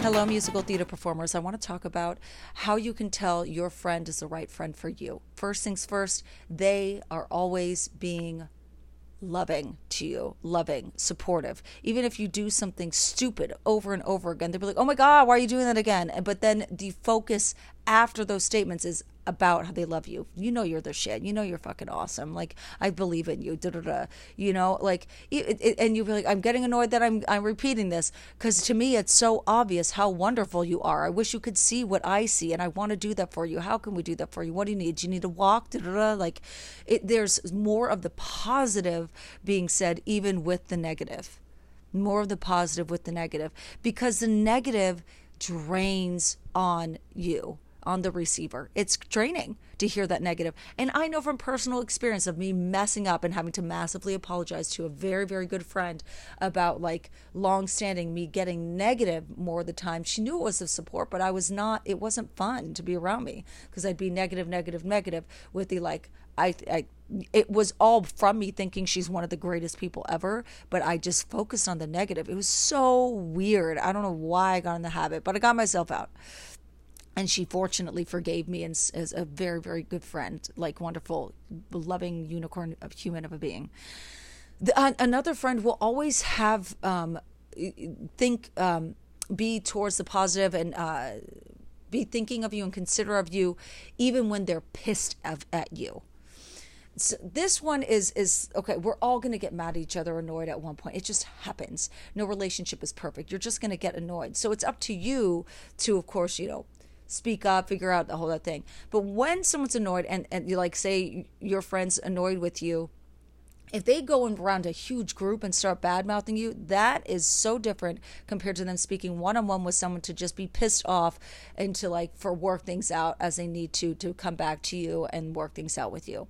Hello, musical theater performers. I want to talk about how you can tell your friend is the right friend for you. First things first, they are always being loving to you, loving, supportive. Even if you do something stupid over and over again, they'll be like, oh my God, why are you doing that again? But then the focus after those statements is about how they love you. You know you're the shit. You know you're fucking awesome. Like I believe in you. Da da da. You know, like it, it, and you're like, I'm getting annoyed that I'm I'm repeating this because to me it's so obvious how wonderful you are. I wish you could see what I see, and I want to do that for you. How can we do that for you? What do you need? Do you need to walk? Da da da. Like it. There's more of the positive being said, even with the negative. More of the positive with the negative because the negative drains on you on the receiver. It's draining to hear that negative. And I know from personal experience of me messing up and having to massively apologize to a very, very good friend about like long standing me getting negative more of the time. She knew it was of support, but I was not, it wasn't fun to be around me because I'd be negative, negative, negative with the like, I, I, it was all from me thinking she's one of the greatest people ever, but I just focused on the negative. It was so weird. I don't know why I got in the habit, but I got myself out and she fortunately forgave me and is a very very good friend like wonderful loving unicorn of human of a being. The, uh, another friend will always have um, think um, be towards the positive and uh, be thinking of you and consider of you even when they're pissed of, at you. So this one is is okay we're all going to get mad at each other annoyed at one point. It just happens. No relationship is perfect. You're just going to get annoyed. So it's up to you to of course you know speak up, figure out the whole that thing. But when someone's annoyed and, and you like say your friend's annoyed with you, if they go around a huge group and start bad mouthing you, that is so different compared to them speaking one on one with someone to just be pissed off and to like for work things out as they need to to come back to you and work things out with you.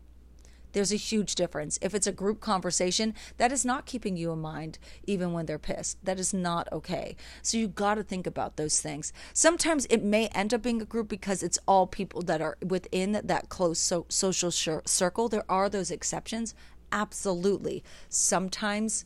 There's a huge difference. If it's a group conversation, that is not keeping you in mind even when they're pissed. That is not okay. So you got to think about those things. Sometimes it may end up being a group because it's all people that are within that close so- social circle. There are those exceptions. Absolutely. Sometimes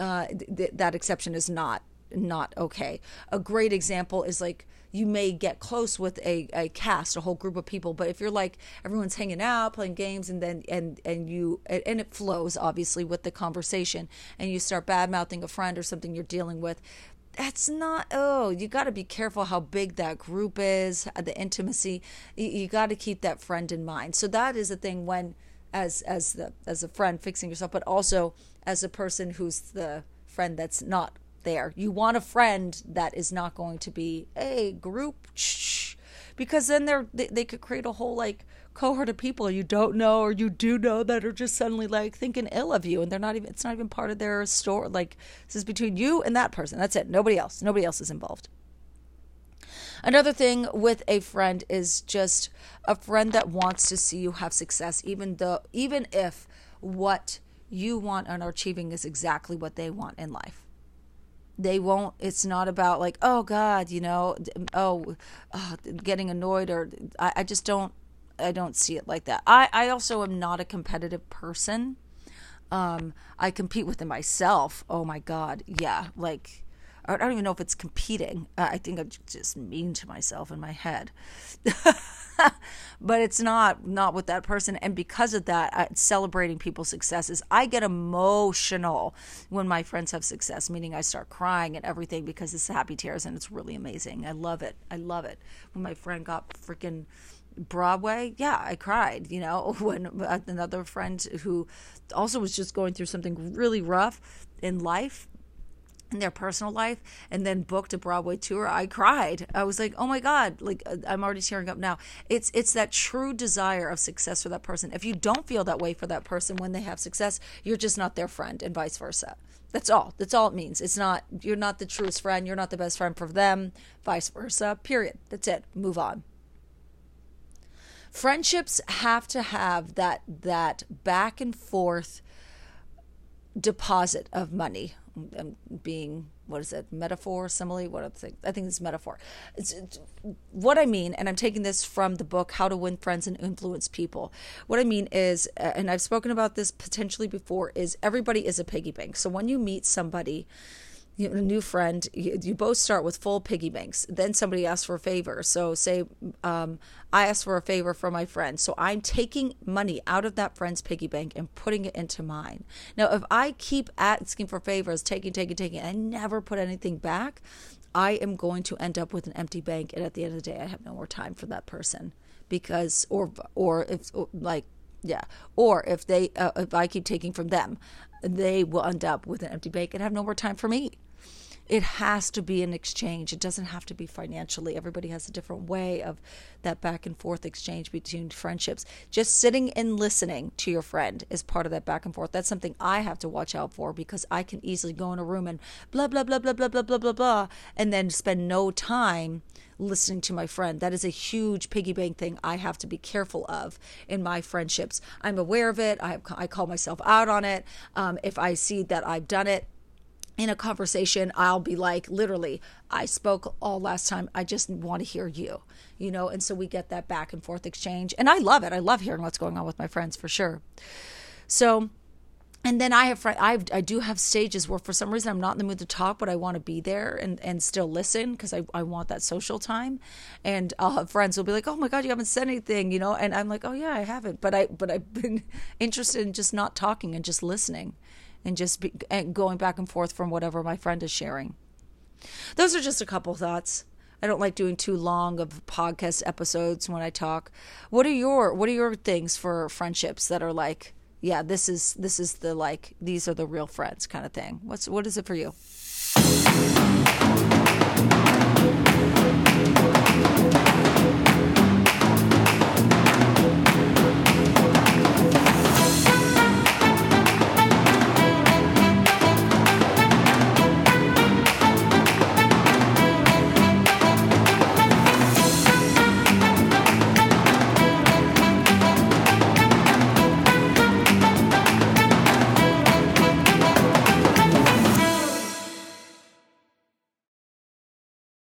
uh, th- that exception is not not okay. A great example is like you may get close with a, a cast, a whole group of people, but if you're like everyone's hanging out, playing games, and then and and you and it flows obviously with the conversation, and you start bad mouthing a friend or something you're dealing with, that's not oh you got to be careful how big that group is the intimacy you, you got to keep that friend in mind so that is a thing when as as the as a friend fixing yourself but also as a person who's the friend that's not there. You want a friend that is not going to be a group, because then they're they, they could create a whole like cohort of people you don't know or you do know that are just suddenly like thinking ill of you and they're not even it's not even part of their story like this is between you and that person. That's it. Nobody else. Nobody else is involved. Another thing with a friend is just a friend that wants to see you have success even though even if what you want and are achieving is exactly what they want in life they won't it's not about like oh god you know oh, oh getting annoyed or I, I just don't i don't see it like that. I i also am not a competitive person. Um i compete within myself. Oh my god. Yeah like I don't even know if it's competing. I think I'm just mean to myself in my head. but it's not not with that person and because of that celebrating people's successes i get emotional when my friends have success meaning i start crying and everything because it's happy tears and it's really amazing i love it i love it when my friend got freaking Broadway, yeah, I cried, you know, when another friend who also was just going through something really rough in life in their personal life and then booked a Broadway tour, I cried. I was like, "Oh my god, like uh, I'm already tearing up now." It's it's that true desire of success for that person. If you don't feel that way for that person when they have success, you're just not their friend and vice versa. That's all. That's all it means. It's not you're not the truest friend, you're not the best friend for them, vice versa. Period. That's it. Move on. friendships have to have that that back and forth deposit of money um, being what is it metaphor simile? What i think i think it's metaphor. It's, it's, what i mean and i'm taking this from the book how to win friends and influence people. What i mean is uh, and i've spoken about this potentially before is everybody is a piggy bank. So when you meet somebody you a new friend, you, you, both start with full piggy banks. Then somebody asks for a favor. So, say um, I ask for a favor from my friend. So, I'm taking money out of that friend's piggy bank and putting it into mine. Now, if I keep asking for favors, taking, taking, taking, and never put anything back, I am going to end up with an empty bank. And at the end of the day, I have no more time for that person because, or, or if, like, yeah. Or if they, uh, if I keep taking from them, they will end up with an empty bank and have no more time for me it has to be an exchange. It doesn't have to be financially. Everybody has a different way of that back and forth exchange between friendships. Just sitting and listening to your friend is part of that back and forth. That's something I have to watch out for because I can easily go in a room and blah, blah, blah, blah, blah, blah, blah, blah, blah, and then spend no time listening to my friend. That is a huge piggy bank thing I have to be careful of in my friendships. I'm aware of it. I, I call myself out on it. Um, if I see that I've done it, in a conversation, I'll be like, literally, I spoke all last time. I just want to hear you, you know? And so we get that back and forth exchange. And I love it. I love hearing what's going on with my friends for sure. So, and then I have, I, I do have stages where for some reason I'm not in the mood to talk, but I want to be there and, and still listen because I, I want that social time. And I'll have friends who'll be like, oh my God, you haven't said anything, you know? And I'm like, oh yeah, I haven't. But I, but I've been interested in just not talking and just listening and just be, and going back and forth from whatever my friend is sharing. Those are just a couple thoughts. I don't like doing too long of podcast episodes when I talk. What are your what are your things for friendships that are like, yeah, this is this is the like these are the real friends kind of thing. What's what is it for you?